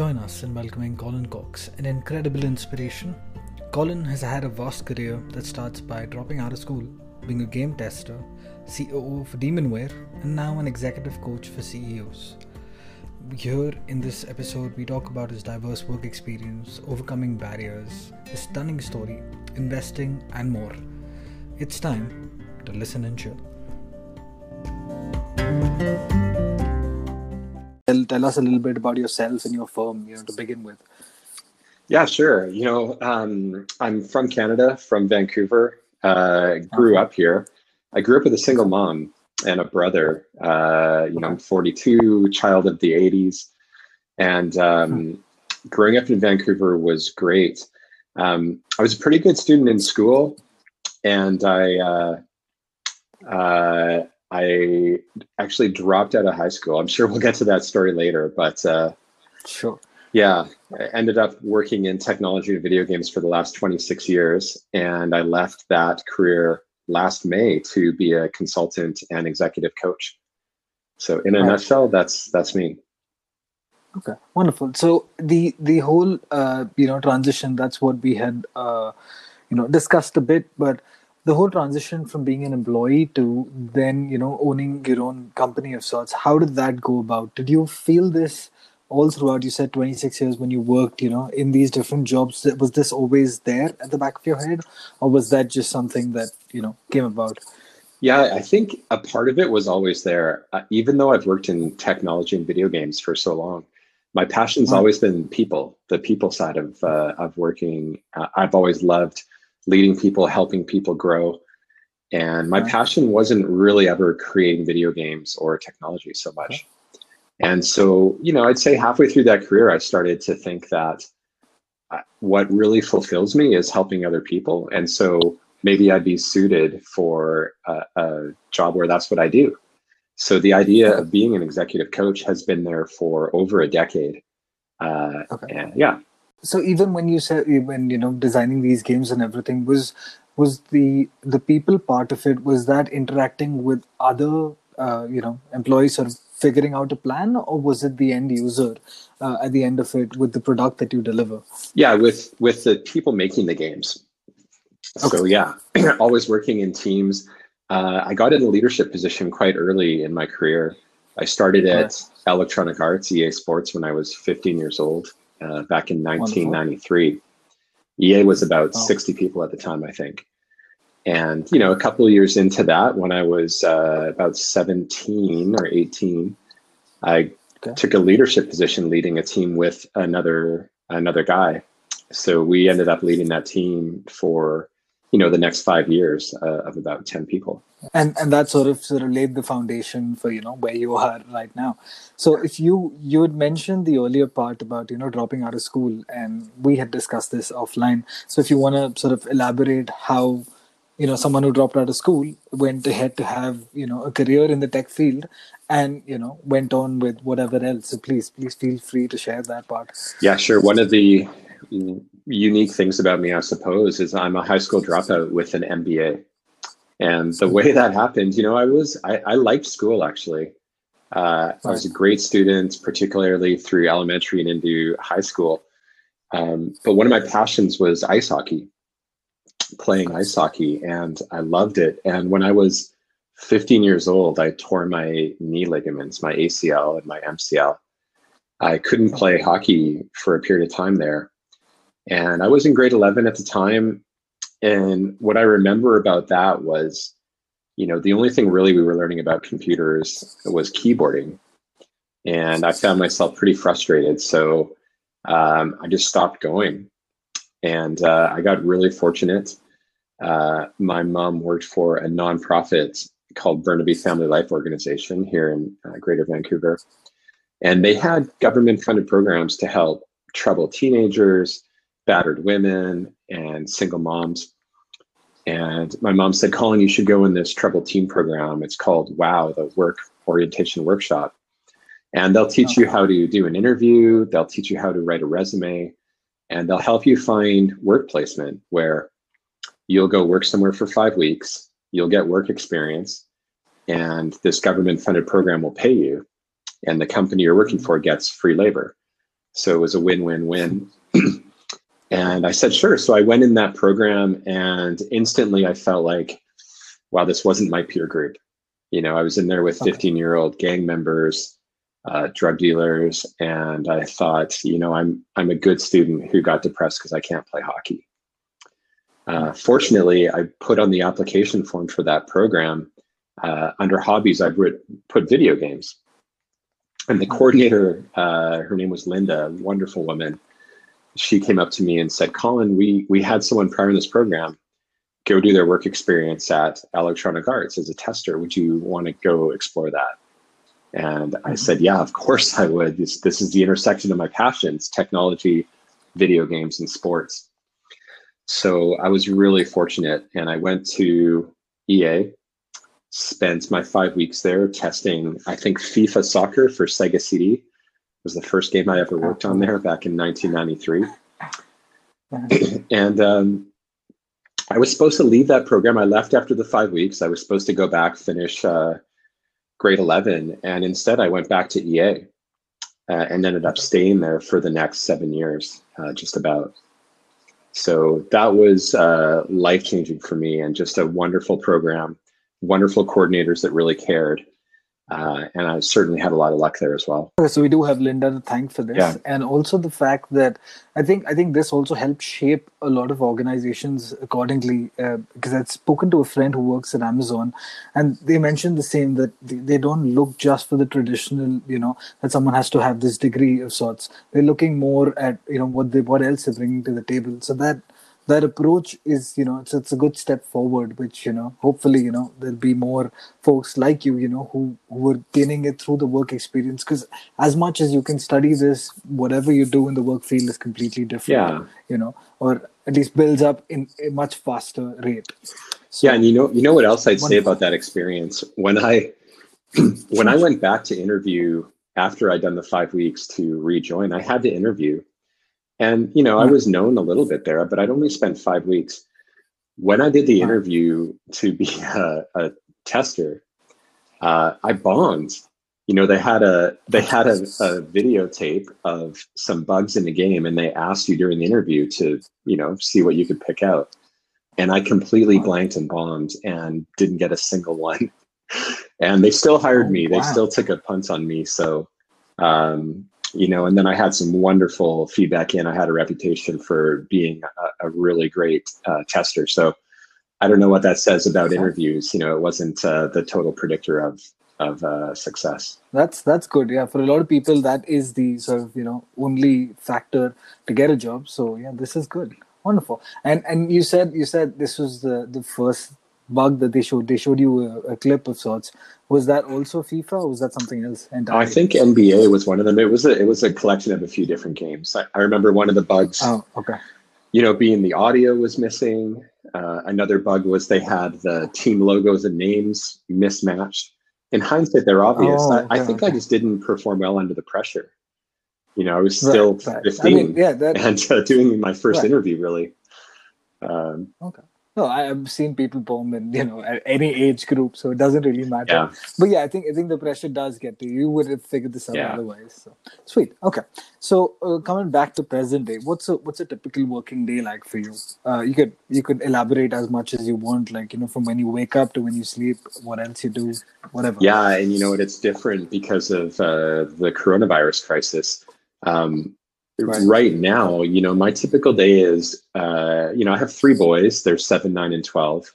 Join us in welcoming Colin Cox, an incredible inspiration. Colin has had a vast career that starts by dropping out of school, being a game tester, COO for Demonware, and now an executive coach for CEOs. Here in this episode, we talk about his diverse work experience, overcoming barriers, his stunning story, investing, and more. It's time to listen and chill. Tell, tell us a little bit about yourself and your firm, you know, to begin with. Yeah, sure. You know, um, I'm from Canada, from Vancouver. Uh, grew up here. I grew up with a single mom and a brother. Uh, you know, I'm 42, child of the 80s, and um, hmm. growing up in Vancouver was great. Um, I was a pretty good student in school, and I uh, uh, I actually dropped out of high school. I'm sure we'll get to that story later, but uh, sure. Yeah, I ended up working in technology and video games for the last 26 years, and I left that career last May to be a consultant and executive coach. So, in a right. nutshell, that's that's me. Okay, wonderful. So the the whole uh, you know transition that's what we had uh, you know discussed a bit, but the whole transition from being an employee to then you know owning your own company of sorts how did that go about? Did you feel this all throughout? You said 26 years when you worked you know in these different jobs. Was this always there at the back of your head or was that just something that you know came about? Yeah i think a part of it was always there. Uh, even though i've worked in technology and video games for so long my passion's always been people the people side of uh, of working. Uh, i've always loved leading people, helping people grow. And my passion wasn't really ever creating video games or technology so much. And so, you know, I'd say halfway through that career, I started to think that uh, what really fulfills me is helping other people. And so maybe I'd be suited for a, a job where that's what I do. So the idea of being an executive coach has been there for over a decade. Uh, okay. And yeah, so even when you said when you know designing these games and everything was was the the people part of it was that interacting with other uh, you know employees or figuring out a plan or was it the end user uh, at the end of it with the product that you deliver? Yeah with with the people making the games. Okay. so yeah always working in teams. Uh, i got in a leadership position quite early in my career. I started at right. electronic arts ea sports when i was 15 years old uh, back in 1993. Wonderful. EA was about oh. 60 people at the time, I think. And, you know, a couple of years into that, when I was uh, about 17 or 18, I okay. took a leadership position leading a team with another another guy. So we ended up leading that team for you know the next five years uh, of about 10 people. And and that sort of sort of laid the foundation for you know where you are right now. So if you you had mentioned the earlier part about you know dropping out of school and we had discussed this offline. So if you want to sort of elaborate how you know someone who dropped out of school went ahead to have you know a career in the tech field and you know went on with whatever else. So please please feel free to share that part. Yeah sure. One of the unique things about me, I suppose, is I'm a high school dropout with an MBA. And the way that happened, you know, I was, I, I liked school actually. Uh, I was a great student, particularly through elementary and into high school. Um, but one of my passions was ice hockey, playing ice hockey, and I loved it. And when I was 15 years old, I tore my knee ligaments, my ACL and my MCL. I couldn't play hockey for a period of time there. And I was in grade 11 at the time. And what I remember about that was, you know, the only thing really we were learning about computers was keyboarding. And I found myself pretty frustrated. So um, I just stopped going. And uh, I got really fortunate. Uh, my mom worked for a nonprofit called Burnaby Family Life Organization here in uh, Greater Vancouver. And they had government funded programs to help troubled teenagers, battered women and single moms. And my mom said, Colin, you should go in this troubled team program. It's called WOW, the Work Orientation Workshop. And they'll teach you oh. how to do an interview, they'll teach you how to write a resume, and they'll help you find work placement where you'll go work somewhere for five weeks, you'll get work experience, and this government funded program will pay you, and the company you're working for gets free labor. So it was a win-win-win. And I said, sure. So I went in that program and instantly I felt like, wow, this wasn't my peer group. You know, I was in there with 15 year old gang members, uh, drug dealers, and I thought, you know, I'm I'm a good student who got depressed because I can't play hockey. Uh, fortunately, I put on the application form for that program uh, under hobbies. I put video games, and the coordinator, uh, her name was Linda, wonderful woman. She came up to me and said, "Colin, we we had someone prior in this program go do their work experience at Electronic Arts as a tester. Would you want to go explore that?" And I mm-hmm. said, "Yeah, of course I would. This this is the intersection of my passions: technology, video games, and sports." So I was really fortunate, and I went to EA, spent my five weeks there testing. I think FIFA Soccer for Sega CD was the first game I ever worked on there back in 1993. and um, I was supposed to leave that program. I left after the five weeks. I was supposed to go back, finish uh, grade 11, and instead I went back to EA uh, and ended up staying there for the next seven years, uh, just about. So that was uh, life changing for me and just a wonderful program, wonderful coordinators that really cared. Uh, and I certainly had a lot of luck there as well. So we do have Linda to thank for this, yeah. and also the fact that I think I think this also helped shape a lot of organizations accordingly. Uh, because I'd spoken to a friend who works at Amazon, and they mentioned the same that they, they don't look just for the traditional, you know, that someone has to have this degree of sorts. They're looking more at you know what they what else they're bringing to the table. So that that approach is you know it's, it's a good step forward which you know hopefully you know there'll be more folks like you you know who who are gaining it through the work experience. Because as much as you can study this whatever you do in the work field is completely different yeah. you know or at least builds up in a much faster rate. So, yeah and you know you know what else i'd say about that experience? When i when i went back to interview after i'd done the five weeks to rejoin i had to interview and, you know, I was known a little bit there, but I'd only spent five weeks. When I did the interview to be a, a tester, uh, I bombed. You know, they had a they had a, a videotape of some bugs in the game, and they asked you during the interview to, you know, see what you could pick out. And I completely blanked and bombed and didn't get a single one. and they still hired oh, me. Wow. They still took a punt on me. So um, you know, and then I had some wonderful feedback in. I had a reputation for being a, a really great uh, tester. So I don't know what that says about interviews. You know, it wasn't uh, the total predictor of of uh, success. That's that's good. Yeah, for a lot of people, that is the sort of you know only factor to get a job. So yeah, this is good. Wonderful. And and you said you said this was the the first bug that they showed. They showed you a, a clip of sorts. Was that also FIFA, or was that something else? Entirely? I think NBA was one of them. It was a it was a collection of a few different games. I, I remember one of the bugs. Oh, okay. You know, being the audio was missing. Uh, another bug was they had the team logos and names mismatched. In hindsight, they're obvious. Oh, okay, I, I, think okay. I just didn't perform well under the pressure. You know, I was still right, right. 15 I mean, yeah, that, and uh, doing my first right. interview, really. Um, okay. No, I've seen people bomb in you know at any age group, so it doesn't really matter. Yeah. But yeah, I think I think the pressure does get to you. You would have figured this out yeah. otherwise. So sweet. Okay. So uh, coming back to present day, what's a what's a typical working day like for you? Uh, you could you could elaborate as much as you want, like you know from when you wake up to when you sleep, what else you do, whatever. Yeah, and you know it's different because of uh, the coronavirus crisis. Um, Right. right. now, you know, my typical day is, uh, you know, I have three boys. They're seven, nine, and 12.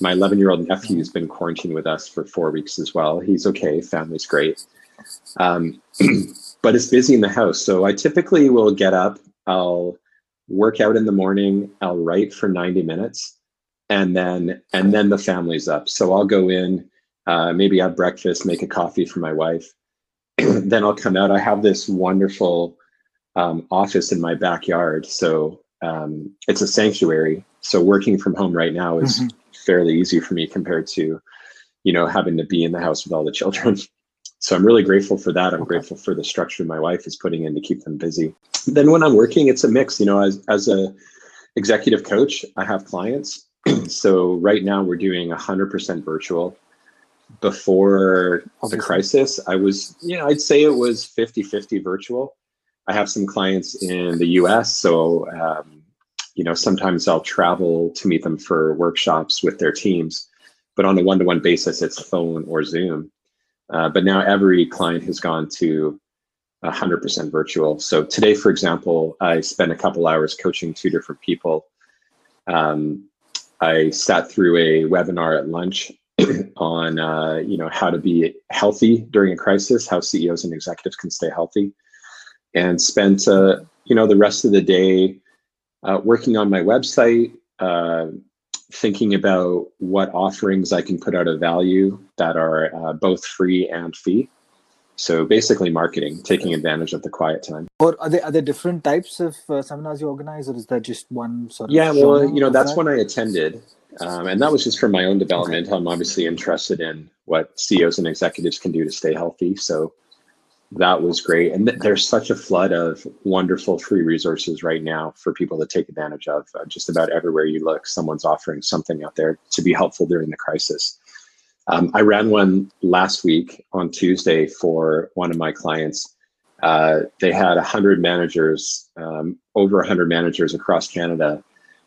My 11 year old nephew has been quarantined with us for four weeks as well. He's okay. Family's great. Um, but it's busy in the house. So I typically will get up, I'll work out in the morning, I'll write for 90 minutes, and then, and then the family's up. So I'll go in, uh, maybe have breakfast, make a coffee for my wife. then I'll come out. I have this wonderful, um, office in my backyard. So um, it's a sanctuary. So working from home right now is mm-hmm. fairly easy for me compared to, you know, having to be in the house with all the children. So I'm really grateful for that. I'm okay. grateful for the structure my wife is putting in to keep them busy. Then when I'm working, it's a mix. You know, as as a executive coach, I have clients. so right now we're doing 100% virtual. Before the crisis, I was, you know, I'd say it was 50 50 virtual I have some clients in the US, so um, you know sometimes I'll travel to meet them for workshops with their teams, but on a one-to-one basis, it's phone or Zoom. Uh, but now every client has gone to 100% virtual. So today, for example, I spent a couple hours coaching two different people. Um, I sat through a webinar at lunch on uh, you know how to be healthy during a crisis, how CEOs and executives can stay healthy, and spent uh, you know the rest of the day uh, working on my website, uh, thinking about what offerings I can put out of value that are uh, both free and fee. So basically, marketing, taking advantage of the quiet time. Or are there are there different types of uh, seminars you organize, or is that just one sort of? Yeah, well, you know, that's that? when I attended, um, and that was just for my own development. Okay. I'm obviously interested in what CEOs and executives can do to stay healthy. So that was great. And th- there's such a flood of wonderful free resources right now for people to take advantage of. Uh, just about everywhere you look, someone's offering something out there to be helpful during the crisis. Um, I ran one last week on Tuesday for one of my clients. Uh, they had 100 managers, um, over 100 managers across Canada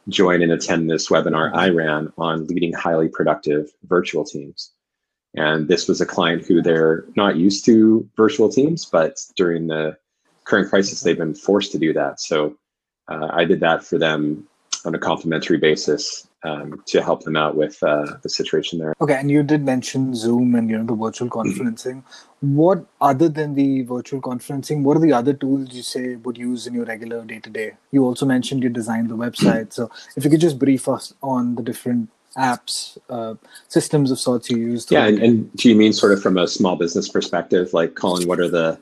join and attend this webinar I ran on leading highly productive virtual teams. And this was a client who they're not used to virtual teams, but during the current crisis, they've been forced to do that. So uh, I did that for them on a complimentary basis um, to help them out with uh, the situation there. Okay, and you did mention Zoom and you know the virtual conferencing. what other than the virtual conferencing, what are the other tools you say would use in your regular day to day? You also mentioned you designed the website, so if you could just brief us on the different apps, uh, systems of sorts you use. Yeah, and, and, do you mean sort of from a small business perspective, like Colin, what are the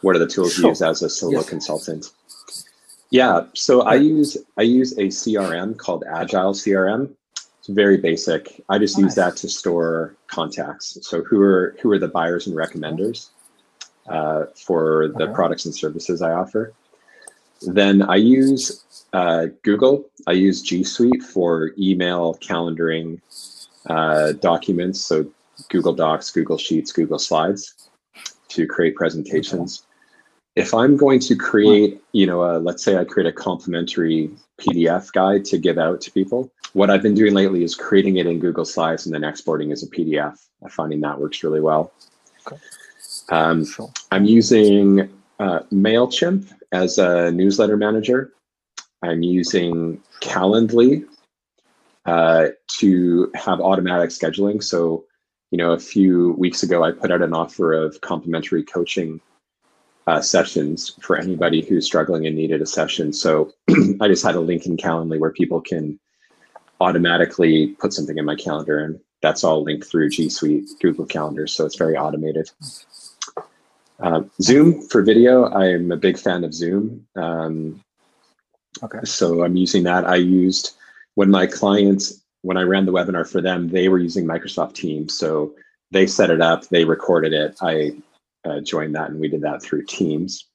what are the tools sure. you use as a solo yes. consultant? Yeah, so I use I use a CRM called Agile CRM. It's very basic. I just nice. use that to store contacts. So who are who are the buyers and recommenders uh, for the okay. products and services I offer? Then I use uh, Google. I use G Suite for email, calendaring, uh, documents. So Google Docs, Google Sheets, Google Slides to create presentations. If I'm going to create, you know, a, let's say I create a complimentary PDF guide to give out to people, what I've been doing lately is creating it in Google Slides and then exporting as a PDF. I'm finding that works really well. Okay. Um, sure. I'm using uh, MailChimp as a newsletter manager. I'm using Calendly uh, to have automatic scheduling. So, you know, a few weeks ago, I put out an offer of complimentary coaching uh, sessions for anybody who's struggling and needed a session. So I just had a link in Calendly where people can automatically put something in my calendar, and that's all linked through G Suite Google Calendar. So it's very automated. Uh, Zoom for video, I'm a big fan of Zoom. Um, okay. So I'm using that. I used when my clients, when I ran the webinar for them, they were using Microsoft Teams. So they set it up, they recorded it. I uh, joined that and we did that through Teams.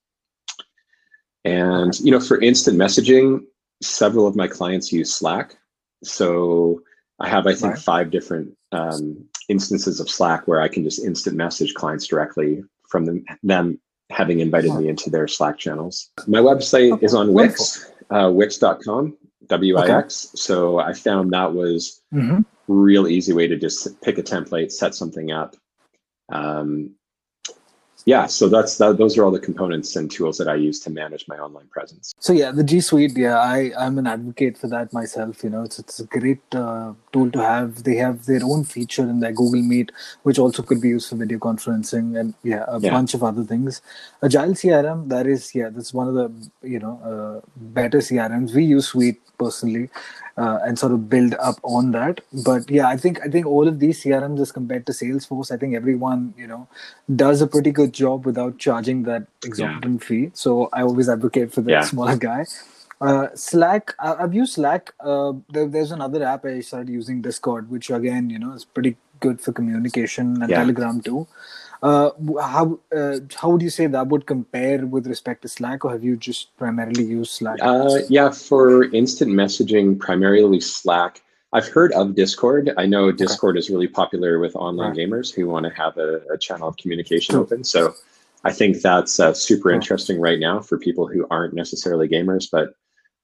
And, you know, for instant messaging, several of my clients use Slack. So I have, I think, right. five different um, instances of Slack where I can just instant message clients directly from them, them having invited me into their Slack channels. My website okay. is on Wix, uh, wix.com, W-I-X. Okay. So I found that was mm-hmm. real easy way to just pick a template, set something up. Um, yeah, so that's that, those are all the components and tools that I use to manage my online presence. So yeah, the G Suite, yeah, I I'm an advocate for that myself. You know, it's it's a great uh, tool to have. They have their own feature in their Google Meet, which also could be used for video conferencing and yeah, a yeah. bunch of other things. Agile CRM, that is yeah, that's one of the you know uh, better CRMs. We use Suite personally, uh, and sort of build up on that. But yeah, I think I think all of these CRMs as compared to Salesforce, I think everyone you know does a pretty good job without charging that exorbitant yeah. fee. So I always advocate for the yeah. smaller guy. Uh, Slack, I've used Slack. Uh, there, there's another app I started using, Discord, which again, you know, is pretty good for communication, and yeah. Telegram too. Uh, how uh, how would you say that would compare with respect to Slack, or have you just primarily used Slack? Uh, yeah, for instant messaging, primarily Slack. I've heard of Discord. I know Discord okay. is really popular with online right. gamers who want to have a, a, channel of communication open. So I think that's uh, super interesting right now for people who aren't necessarily gamers but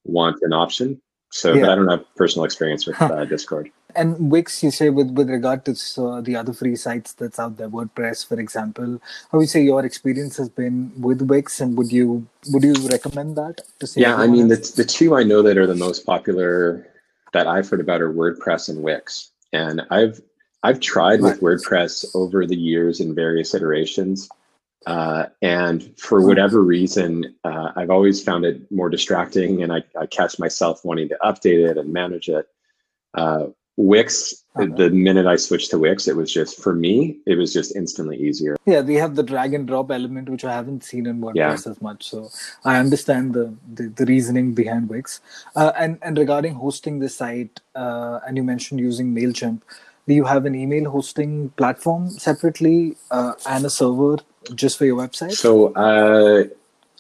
want an option. So, yeah. but I don't have personal experience with uh, Discord. And Wix, you say with with regard to uh, the other free sites that's out there, WordPress, for example, how would you say your experience has been with Wix, and would you would you recommend that to say? Yeah, I mean the the two I know that are the most popular that I've heard about are WordPress and Wix, and I've I've tried right. with WordPress over the years in various iterations. Uh, and for whatever reason, uh, I've always found it more distracting, and I, I, catch myself wanting to update it and manage it. Uh, Wix, okay. the minute I switched to Wix, it was just for me, it was just instantly easier. Yeah, they have the drag and drop element, which I haven't seen in WordPress yeah. as much. So I understand the the, the reasoning behind Wix. Uh, and and regarding hosting the site, uh, and you mentioned using Mailchimp. Do you have an email hosting platform separately uh, and a server just for your website? So, uh,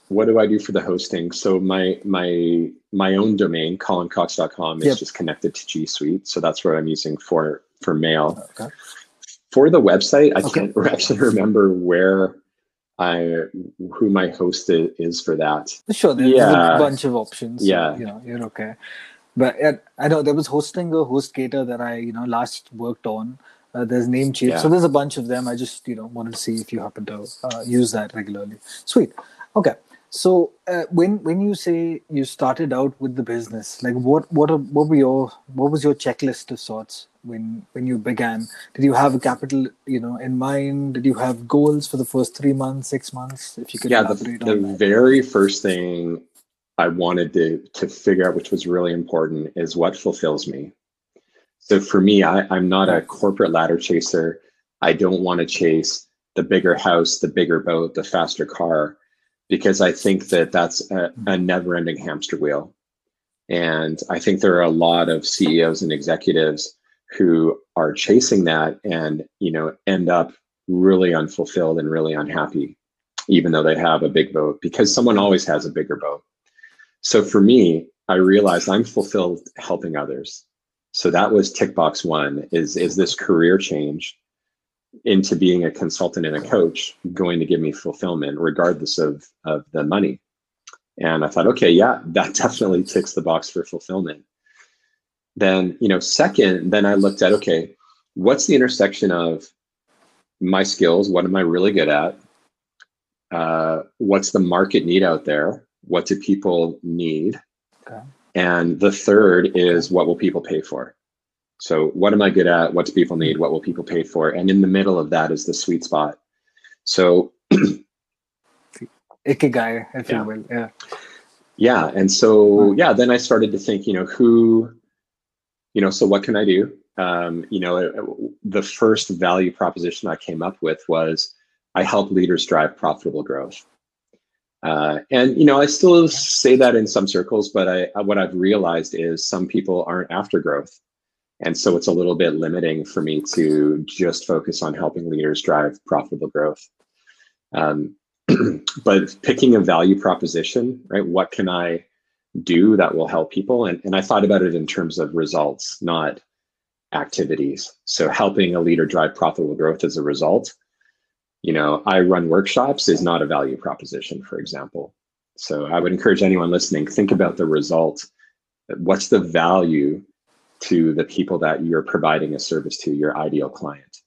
what do I do for the hosting? So my my my own domain, colincox.com, is yep. just connected to G Suite. So that's what I'm using for for mail. Okay. For the website, I okay. can't actually remember where I who my host is for that. Sure, there's yeah. a bunch of options. Yeah, so, you know, you're okay. But I know there was hosting a HostGator that I you know last worked on. Uh, there's Namecheap. Yeah. So there's a bunch of them. I just you know wanted to see if you happen to uh, use that regularly. Sweet. Okay. So uh, when when you say you started out with the business, like what what are, what were your what was your checklist of sorts when when you began? Did you have a capital you know in mind? Did you have goals for the first three months, six months? If you could yeah, the, the very first thing I wanted to to figure out, which was really important, is what fulfills me. So for me, I, I'm not a corporate ladder chaser. I don't want to chase the bigger house, the bigger boat, the faster car because I think that that's a, a never ending hamster wheel. And I think there are a lot of CEOs and executives who are chasing that and, you know, end up really unfulfilled and really unhappy, even though they have a big boat, because someone always has a bigger boat. So for me, I realized I'm fulfilled helping others. So that was tick box one is, is this career change into being a consultant and a coach going to give me fulfillment regardless of of the money? And i thought okay yeah that definitely ticks the box for fulfillment. Then you know second then i looked at okay what's the intersection of my skills? What am i really good at? Uh, what's the market need out there? What do people need? Okay. And the third is what will people pay for so what am I good at? What do people need? What will people pay for? And in the middle of that is the sweet spot. So ikigai, if yeah. you will. Yeah. Yeah. And so yeah, then I started to think, you know, who, you know, so what can I do? Um, you know, the first value proposition I came up with was I help leaders drive profitable growth. Uh, and you know, I still say that in some circles, but I what I've realized is some people aren't after growth. And so it's a little bit limiting for me to just focus on helping leaders drive profitable growth. Um, but picking a value proposition, right? What can I do that will help people? And, and I thought about it in terms of results, not activities. So helping a leader drive profitable growth as a result. You know, I run workshops is not a value proposition, for example. So I would encourage anyone listening, think about the result. What's the value to the people that you're providing a service to, your ideal client.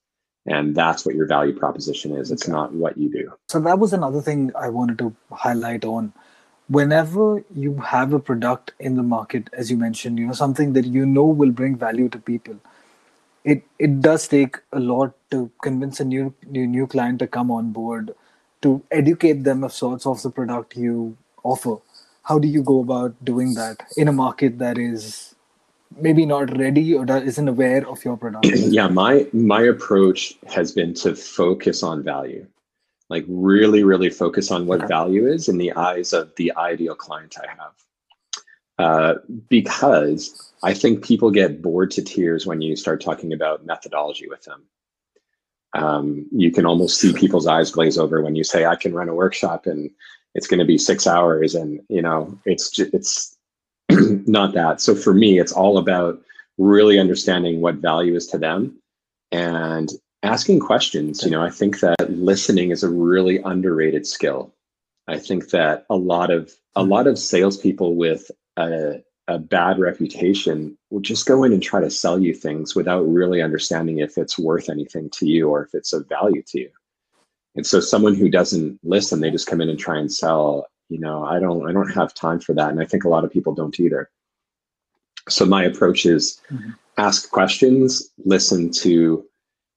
And that's what your value proposition is. It's okay. not what you do. So that was another thing I wanted to highlight on. Whenever you have a product in the market, as you mentioned, you know, something that you know will bring value to people, it it does take a lot to convince a new new new client to come on board, to educate them of sorts of the product you offer. How do you go about doing that in a market that is maybe not ready or isn't aware of your product yeah my my approach has been to focus on value like really really focus on what okay. value is in the eyes of the ideal client i have uh, because i think people get bored to tears when you start talking about methodology with them um, you can almost see people's eyes glaze over when you say i can run a workshop and it's going to be six hours and you know it's it's not that. So for me, it's all about really understanding what value is to them and asking questions. You know, I think that listening is a really underrated skill. I think that a lot of a mm-hmm. lot of salespeople with a, a bad reputation will just go in and try to sell you things without really understanding if it's worth anything to you or if it's of value to you. And so someone who doesn't listen, they just come in and try and sell, you know, I don't I don't have time for that. And I think a lot of people don't either. So my approach is mm-hmm. ask questions, listen to,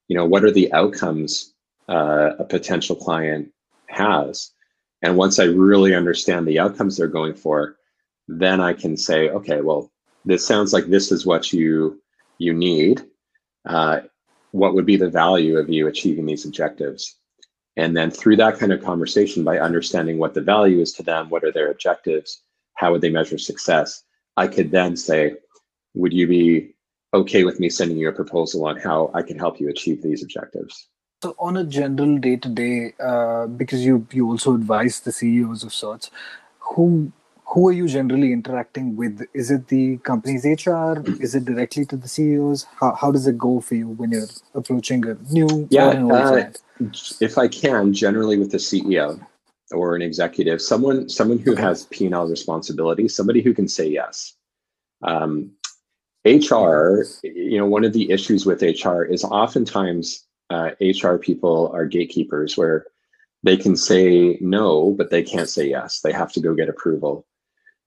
you know, what are the outcomes uh, a potential client has. And once I really understand the outcomes they're going for, then I can say, okay, well, this sounds like this is what you you need. Uh, what would be the value of you achieving these objectives? And then through that kind of conversation, by understanding what the value is to them, what are their objectives, how would they measure success, I could then say, would you be okay with me sending you a proposal on how I can help you achieve these objectives? So, on a general day to day, because you you also advise the CEOs of sorts, who who are you generally interacting with? Is it the company's HR? Is it directly to the CEOs? How, how does it go for you when you're approaching a new yeah, uh, If I can, generally with the CEO or an executive, someone someone who has P and L responsibility, somebody who can say yes. Um, HR, you know, one of the issues with HR is oftentimes uh, HR people are gatekeepers where they can say no, but they can't say yes. They have to go get approval.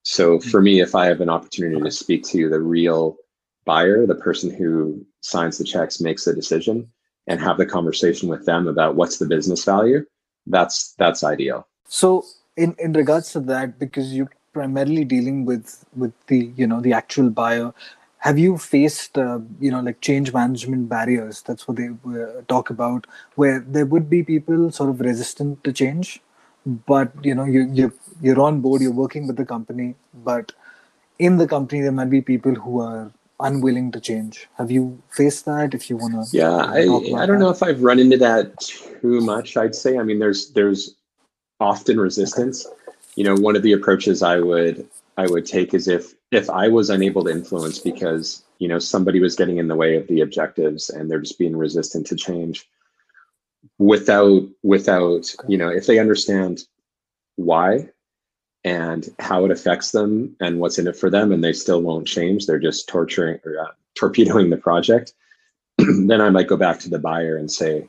So for me, if I have an opportunity to speak to the real buyer, the person who signs the checks, makes the decision, and have the conversation with them about what's the business value, that's that's ideal. So in in regards to that, because you're primarily dealing with with the you know the actual buyer, have you faced uh, you know like change management barriers? That's what they uh, talk about, where there would be people sort of resistant to change but you know you you you're on board you're working with the company but in the company there might be people who are unwilling to change have you faced that if you want to yeah i i don't that? know if i've run into that too much i'd say i mean there's there's often resistance okay. you know one of the approaches i would i would take is if if i was unable to influence because you know somebody was getting in the way of the objectives and they're just being resistant to change without without you know if they understand why and how it affects them and what's in it for them and they still won't change they're just torturing or uh, torpedoing the project then i might go back to the buyer and say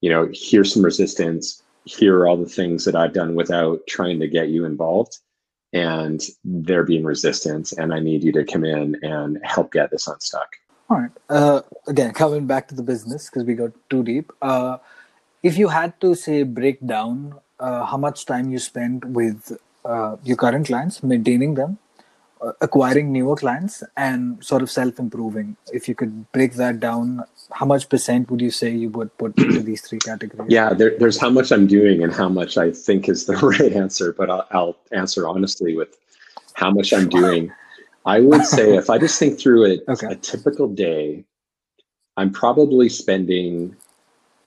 you know here's some resistance here are all the things that i've done without trying to get you involved and they're being resistant and i need you to come in and help get this unstuck all right. Uh, again, coming back to the business because we got too deep. Uh, if you had to say break down uh, how much time you spend with uh, your current clients, maintaining them, uh, acquiring newer clients, and sort of self-improving, if you could break that down, how much percent would you say you would put into these three categories? Yeah, there, there's how much I'm doing and how much I think is the right answer, but I'll, I'll answer honestly with how much I'm doing. I would say if I just think through it, okay. a typical day, I'm probably spending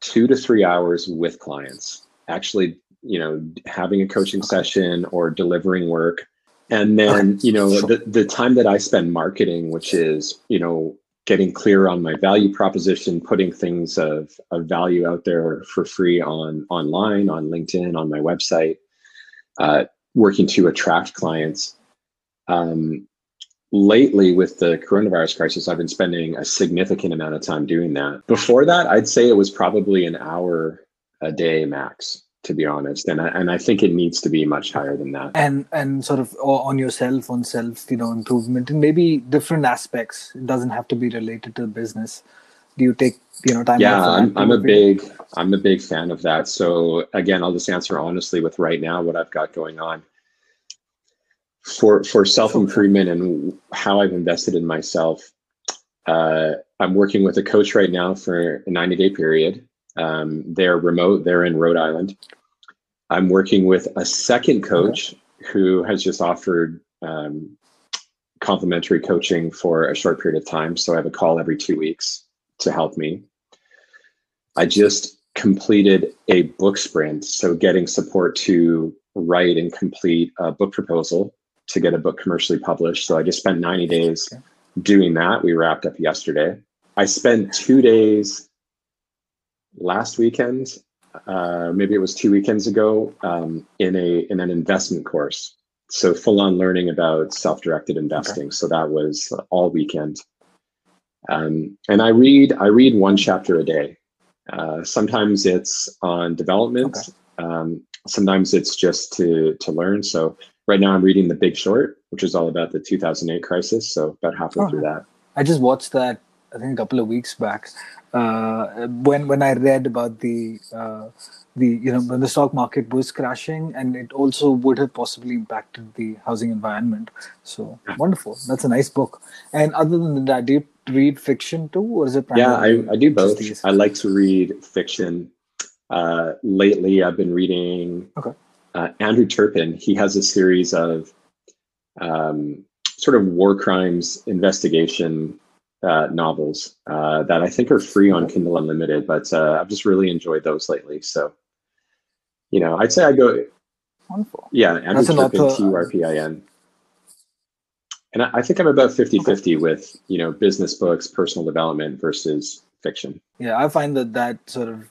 two to three hours with clients, actually, you know, having a coaching session or delivering work. And then, you know, the, the time that I spend marketing, which is, you know, getting clear on my value proposition, putting things of, of value out there for free on online, on LinkedIn, on my website, uh, working to attract clients. Um, lately with the coronavirus crisis i've been spending a significant amount of time doing that. Before that i'd say it was probably an hour a day max to be honest. And I, and I think it needs to be much higher than that. And and sort of on yourself on self you know improvement and maybe different aspects. It doesn't have to be related to business. Do you take you know time yeah i'm, I'm a big i'm a big fan of that. So again i'll just answer honestly with right now what i've got going on for for self improvement and how I've invested in myself. Uh, I'm working with a coach right now for a 90 day period. Um, they're remote. They're in Rhode Island. I'm working with a second coach who has just offered um, complimentary coaching for a short period of time. So I have a call every two weeks to help me. I just completed a book sprint, so getting support to write and complete a book proposal to get a book commercially published. So I just spent 90 days doing that. We wrapped up yesterday. I spent two days last weekend, uh, maybe it was two weekends ago, um, in a in an investment course. So full on learning about self directed investing. Okay. So that was all weekend. Um, and I read I read one chapter a day. Uh, sometimes it's on development. Okay. Um, sometimes it's just to to learn. So right now I'm reading The Big Short, which is all about the 2008 crisis. So about halfway oh, through that. I just watched that I think a couple of weeks back uh, when when I read about the uh, the you know when the stock market was crashing and it also would have possibly impacted the housing environment. So wonderful. That's a nice book. And other than that, do you read fiction too, or is it? Yeah, I, I do both. I like to read fiction. Uh, lately, I've been reading okay. Uh, Andrew Turpin. He has a series of um, sort of war crimes investigation uh, novels uh, that I think are free on Kindle Unlimited, but uh, I've just really enjoyed those lately. So, you know, I'd say I go. Wonderful. Yeah, Andrew Turpin, T U R P I N. And I, I think I'm about 50 okay. 50 with, you know, business books, personal development versus fiction. Yeah, I find that that sort of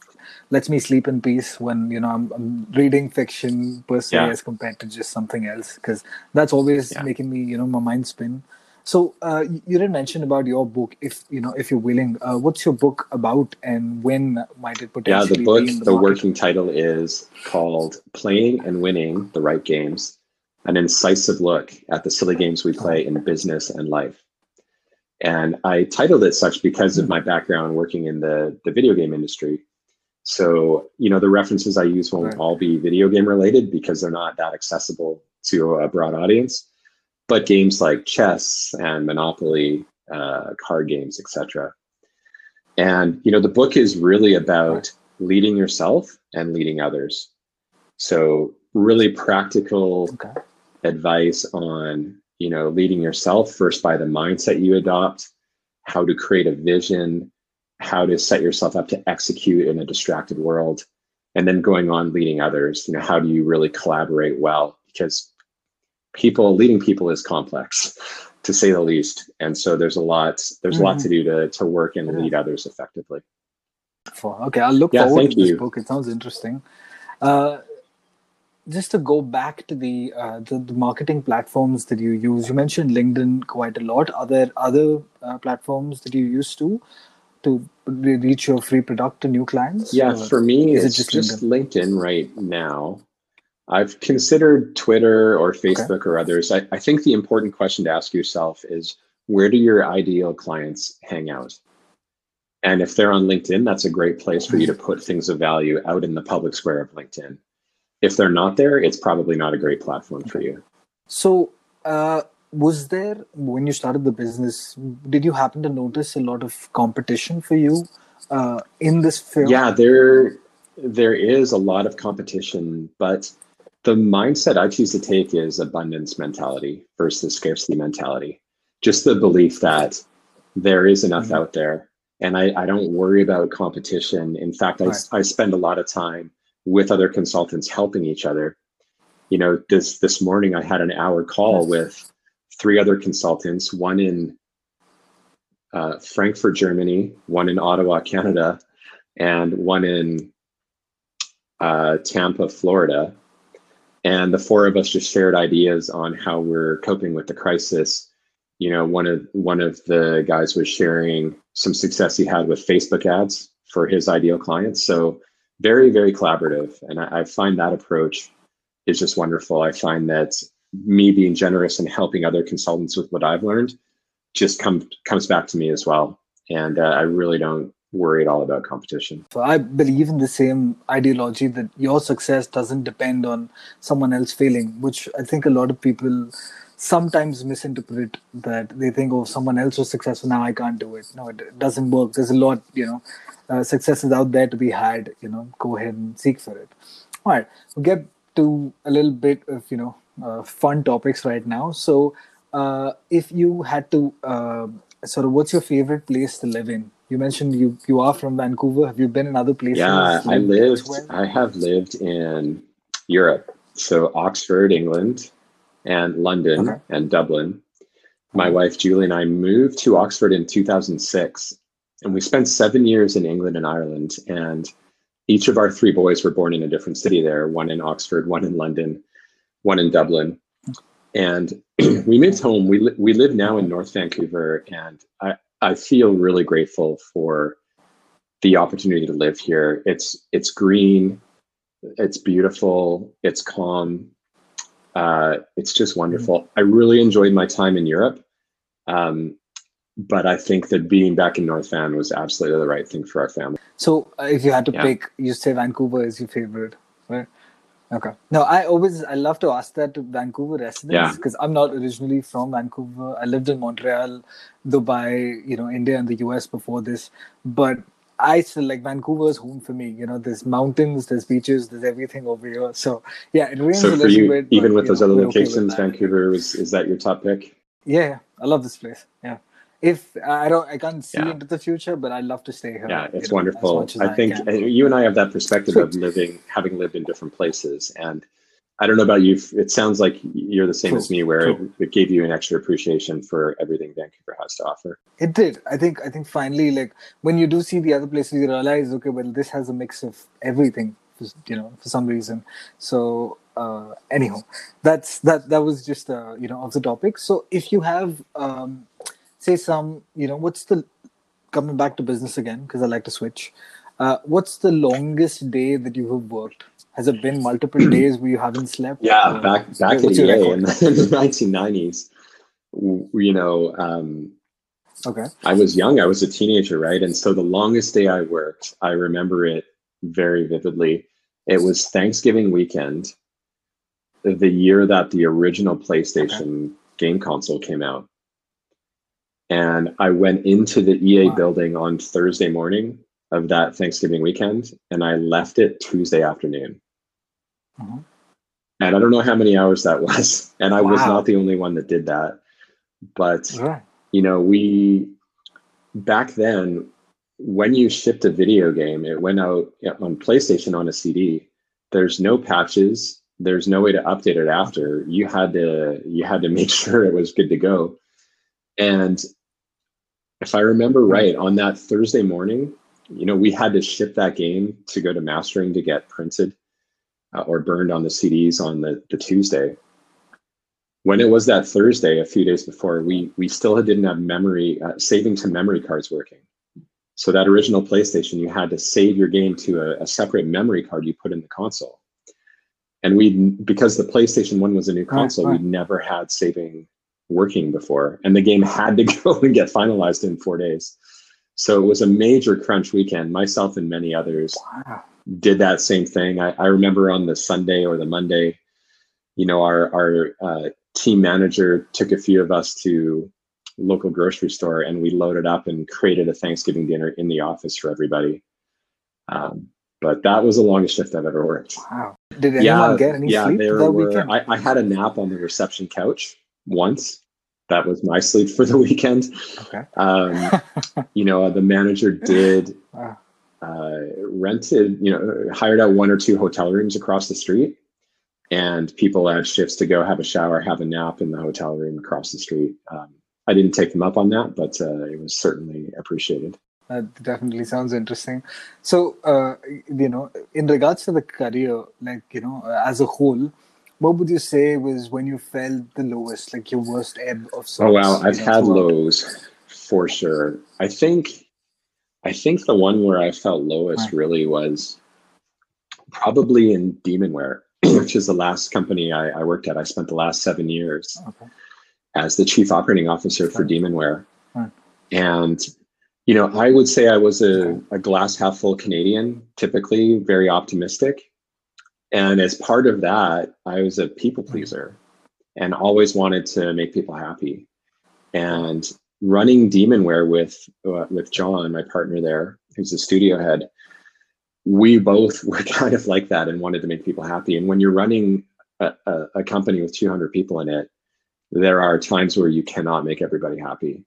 lets me sleep in peace when you know I'm, I'm reading fiction per se yeah. as compared to just something else because that's always yeah. making me you know my mind spin so uh, you didn't mention about your book. If you know, if you're willing, uh, what's your book about, and when might it potentially? Yeah, the book. the, the working title is called "Playing and Winning the Right Games: An Incisive Look at the Silly Games We Play in Business and Life." And I titled it such because of hmm. my background working in the the video game industry. So you know, the references I use won't all be video game related because they're not that accessible to a broad audience but games like chess and Monopoly, uh, card games, etc. And you know, the book is really about leading yourself and leading others. So really practical okay. advice on you know leading yourself first by the mindset you adopt, how to create a vision, how to set yourself up to execute in a distracted world, and then going on leading others. You know, how do you really collaborate well? Because people leading people is complex to say the least and so there's a lot there's mm-hmm. a lot to mm-hmm. do to, to work and lead others effectively okay i'll look yeah, forward to this you. book it sounds interesting uh, just to go back to the, uh, the, the marketing platforms that you use you mentioned linkedin quite a lot are there other uh, platforms that you use to to reach your free product to new clients yeah for me it's it just, just LinkedIn? LinkedIn right now I've considered Twitter or Facebook okay. or others. I, I think the important question to ask yourself is where do your ideal clients hang out? And if they're on LinkedIn, that's a great place for you to put things of value out in the public square of LinkedIn. If they're not there, it's probably not a great platform for you. So, uh, was there, when you started the business, did you happen to notice a lot of competition for you uh, in this field? Yeah, there, there is a lot of competition, but the mindset I choose to take is abundance mentality versus scarcity mentality. Just the belief that there is enough mm-hmm. out there and I, I, don't worry about competition. In fact, right. I, I spend a lot of time with other consultants helping each other. You know, this this morning I had an hour call yes. with three other consultants, one in uh, Frankfurt, Germany, one in Ottawa, Canada, and one in uh, Tampa, Florida. And the four of us just shared ideas on how we're coping with the crisis. You know one of one of the guys was sharing some success he had with facebook ads for his ideal clients. So very very collaborative. And I, I, find that approach is just wonderful. I find that me being generous and helping other consultants with what i've learned just comes comes back to me as well and uh, i really don't worry at all about competition. So I believe in the same ideology that your success doesn't depend on someone else failing, which I think a lot of people sometimes misinterpret that they think, oh, someone else was successful, now I can't do it. No, it doesn't work. There's a lot, you know, uh, success is out there to be had, you know, go ahead and seek for it. All right, we'll get to a little bit of, you know, uh, fun topics right now. So uh, if you had to uh, sort of, what's your favorite place to live in? you mentioned you you are from Vancouver. Have you been in other places? Yeah, I lived. Elsewhere? I have lived in Europe, so Oxford, England, and London okay. and Dublin. My wife Julie and I moved to Oxford in 2006, and we spent seven years in England and Ireland. And each of our three boys were born in a different city there one in Oxford, one in London, one in Dublin. And we moved home. We, li- we live now in North Vancouver. And I, I feel really grateful for the opportunity to live here. It's, it's green, it's beautiful, it's calm. Uh, it's just wonderful. I really enjoyed my time in Europe. Um, but I think that being back in North Van was absolutely the right thing for our family. So, uh, if you had to Yeah. pick, you say Vancouver is your favorite, right? Okay. No, I always I love to ask that to Vancouver residents Yeah. because I'm not originally from Vancouver. I lived in Montreal, Dubai, you know, India and the US before this, but I still like Vancouver's home for me. You know, there's mountains, there's beaches, there's everything over here. So yeah, it rains So a little you, bit. even but, with those know, other we're okay locations. Vancouver was is that your top pick? Yeah, yeah, I love this place. Yeah. If I don't, I can't see Yeah. into the future, but I'd love to stay here. Yeah, you it's know, wonderful. as I think can. you and I have that perspective of living, having lived in different places, and I don't know about you. It sounds like you're the same as me, where it, it gave you an extra appreciation for everything Vancouver has to offer. It did. I think. I think finally, like when you do see the other places, you realize, okay, well, this has a mix of everything. You know, for some reason. So, uh, anyhow, that's that. That was just uh, you know off the topic. So, if you have, um, say, some, you know, what's the coming back to business again because I like to switch. Uh, what's the longest day that you have worked? Has it been multiple days where you haven't slept? Yeah, Or back back at what's your EA record? in the, in the 1990s, you know, um, Okay. I was young. I was a teenager, right? And so the longest day I worked, I remember it very vividly. It was Thanksgiving weekend, the year that the original PlayStation game console came out. And I went into the EA Wow. building on Thursday morning of that Thanksgiving weekend, and I left it Tuesday afternoon. Mhm. And I don't know how many hours that was. And I was not the only one that did that. But Right. you know, we back then when you shipped a video game, it went out on PlayStation on a CD. There's no patches. There's no way to update it after. You had to you had to make sure it was good to go. And if I remember right, on that Thursday morning, you know, we had to ship that game to go to mastering to get printed uh, or burned on the CDs on the, the Tuesday when it was that Thursday, a few days before, we we still didn't have memory uh, saving to memory cards working. So that original PlayStation, you had to save your game to a, a separate memory card you put in the console. And we, because the PlayStation One was a new Right, console, right. we'd never had saving working before, and the game had to go and get finalized in four days. So it was a major crunch weekend. Myself and many others Wow. did that same thing. I, I remember on the Sunday or the Monday, you know, our our uh, team manager took a few of us to local grocery store and we loaded up and created a Thanksgiving dinner in the office for everybody. Um, but that was the longest shift I've ever worked. Wow. Did anyone get any yeah, sleep that were. weekend? I, I had a nap on the reception couch once. That was my sleep for the weekend. okay. Um, you know, the manager did Wow. uh, rented, you know, hired out one or two hotel rooms across the street, and people had shifts to go have a shower, have a nap in the hotel room across the street. Um, I didn't take them up on that, but uh, it was certainly appreciated. That definitely sounds interesting. So, uh, you know, in regards to the career, like, you know, as a whole, what would you say was when you felt the lowest, like your worst ebb of sorts? Oh wow, I've had lows for sure. I think, I think the one where I felt lowest Right. really was probably in Demonware, which is the last company I, I worked at. I spent the last seven years Okay. as the chief operating officer for Right. Demonware, Right. and you know, I would say I was a, a glass half full Canadian, typically very optimistic. And as part of that, I was a people Mm-hmm. pleaser and always wanted to make people happy. And running Demonware with uh, with John, my partner there, who's the studio head, we both were kind of like that and wanted to make people happy. And when you're running a, a, a company with 200 people in it, there are times where you cannot make everybody happy.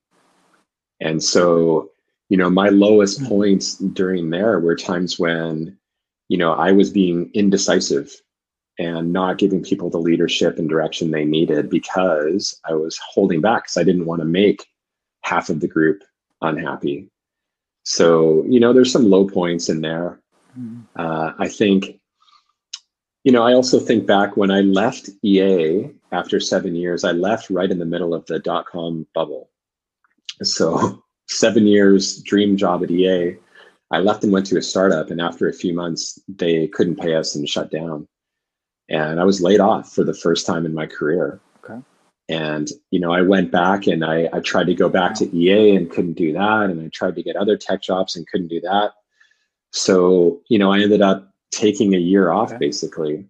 And so, you know, my lowest Mhm. points during there were times when, you know, I was being indecisive and not giving people the leadership and direction they needed because I was holding back because I didn't want to make half of the group unhappy. So, you know, there's some low points in there. Mm-hmm. Uh, I think, you know, I also think back when I left EA after seven years, I left right in the middle of the dot com bubble. So, seven years, dream job at EA. I left and went to a startup, and after a few months, they couldn't pay us and shut down. And I was laid off for the first time in my career. Okay. And you know, I went back and I, I tried to go back to EA and couldn't do that, and I tried to get other tech jobs and couldn't do that. So you know, I ended up taking a year off okay. basically,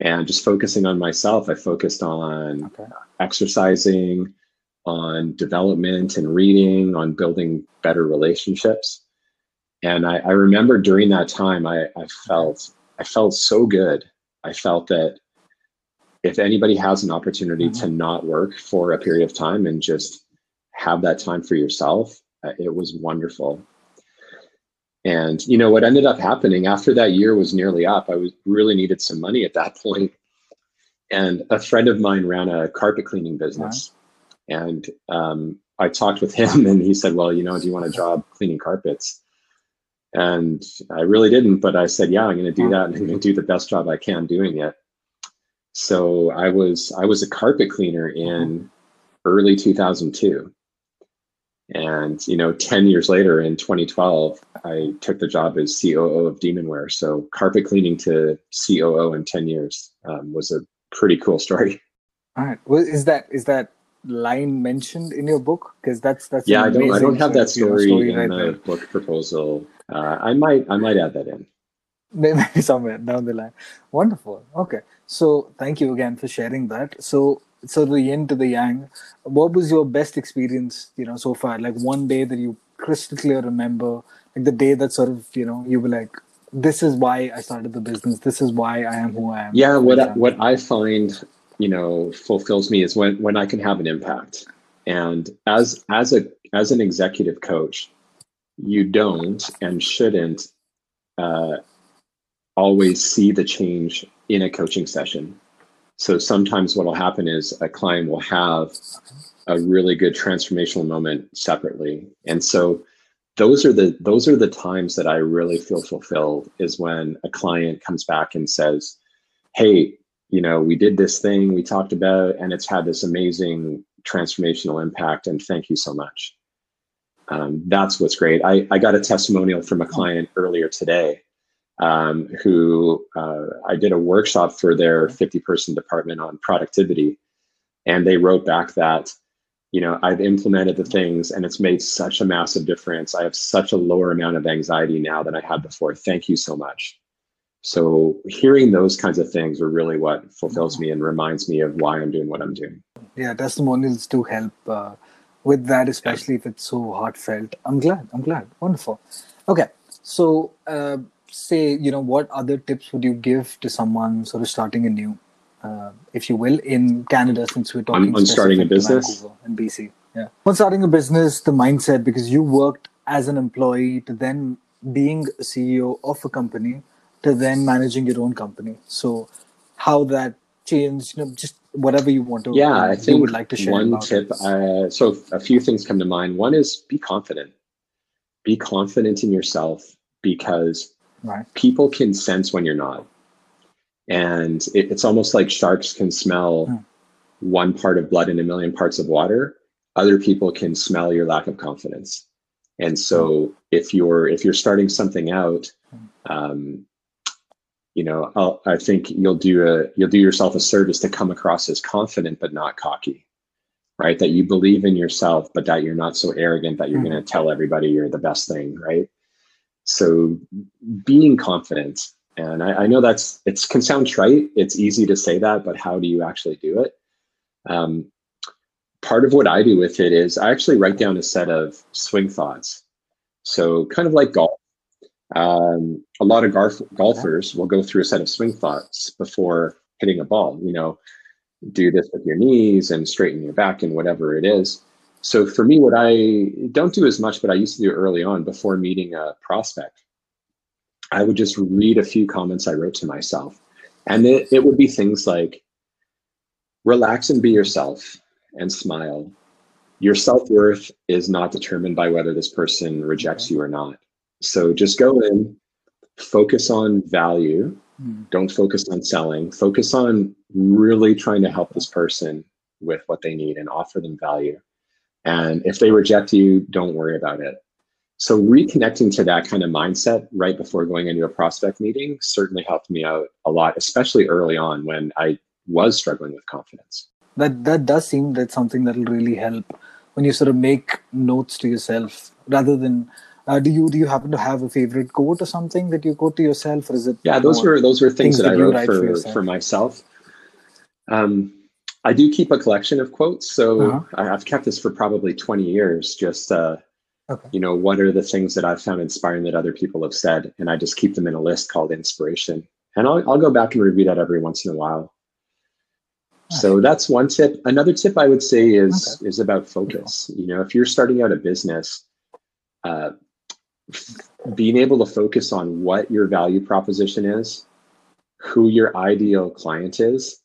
and just focusing on myself. I focused on okay. exercising, on development and reading, on building better relationships. And I, I remember during that time, I, I felt I felt so good. I felt that if anybody has an opportunity mm-hmm. to not work for a period of time and just have that time for yourself, uh, it was wonderful. And you know what ended up happening after that year was nearly up. I was really needed some money at that point, and a friend of mine ran a carpet cleaning business, and um, I talked with him, and he said, "Well, you know, do you want a job cleaning carpets?" And I really didn't, but I said, "Yeah, I'm going to do that, and I'm going to do the best job I can doing it." So I was I was a carpet cleaner in early 2002. And you know, 10 years later in 2012, I took the job as COO of Demonware. So carpet cleaning to COO in 10 years um, was a pretty cool story. All right. Well, is that is that line mentioned in your book? Because that's that's yeah. I don't I don't have that story, story in right the there. book proposal. Uh, I might I might add that in. Maybe somewhere down the line. Wonderful. Okay. So thank you again for sharing that. So so the yin to the yang. What was your best experience, you know, so far? Like one day that you crystal clear remember, like the day that sort of, you know, you were like, this is why I started the business. This is why I am who I am. Yeah, what I, what I find, you know, fulfills me is when when I can have an impact. And as as a as an executive coach, you don't and shouldn't uh, always see the change in a coaching session. So sometimes what will happen is a client will have a really good transformational moment separately. And so those are the those are the times that I really feel fulfilled is when a client comes back and says, "Hey, you know, we did this thing we talked about and it's had this amazing transformational impact and thank you so much." Um, that's what's great. I, I got a testimonial from a client earlier today um, who uh, I did a workshop for their 50 person department on productivity. And they wrote back that, you know, I've implemented the things and it's made such a massive difference. I have such a lower amount of anxiety now than I had before. Thank you so much. So hearing those kinds of things are really what fulfills me and reminds me of why I'm doing what I'm doing. Yeah, testimonials do help uh, with that, especially if it's so heartfelt. I'm glad. I'm glad. Wonderful. Okay, so uh, say you know what other tips would you give to someone sort of starting a new uh, if you will in canada since we're talking on, on starting a business in bc yeah on starting a business the mindset because you worked as an employee to then being a ceo of a company to then managing your own company so how that changed you know just whatever you want to yeah i think would like to share one tip uh, so a few things come to mind one is be confident be confident in yourself because Right. People can sense when you're not. And it, it's almost like sharks can smell hmm. one part of blood in a million parts of water. Other people can smell your lack of confidence. And so hmm. if you're if you're starting something out, hmm. um, you know, I'll, I think you'll do a you'll do yourself a service to come across as confident but not cocky, right? That you believe in yourself, but that you're not so arrogant that you're mm-hmm. going to tell everybody you're the best thing, right? So being confident, and I, I know that's it can sound trite. It's easy to say that, but how do you actually do it? Um, part of what I do with it is I actually write down a set of swing thoughts. So kind of like golf. Um, a lot of golf, golfers will go through a set of swing thoughts before hitting a ball. You know, do this with your knees and straighten your back and whatever it is so for me, what I don't do as much, but I used to do early on before meeting a prospect, I would just read a few comments I wrote to myself. And it, it would be things like relax and be yourself and smile. your self-worth is not determined by whether this person rejects you or not so just go in focus on value Mm. don't focus on selling focus on really trying to help this person with what they need and offer them value and if they reject you don't worry about it so reconnecting to that kind of mindset right before going into a prospect meeting certainly helped me out a lot especially early on when i was struggling with confidence That that does seem that's something that'll really help when you sort of make notes to yourself rather than. Uh, do you do you happen to have a favorite quote or something that you quote to yourself, or is it? yeah those were those were things, things that, that i wrote for for, for myself. Um, i do keep a collection of quotes so Uh-huh. I- i've kept this for probably 20 years just uh, Okay. you know what are the things that i've found inspiring that other people have said and i just keep them in a list called inspiration. And i'll, I'll go back and review that every once in a while. So that's one tip. Another tip i would say is is about focus. You know if you're starting out a business uh, being able to focus on what your value proposition is who your ideal client is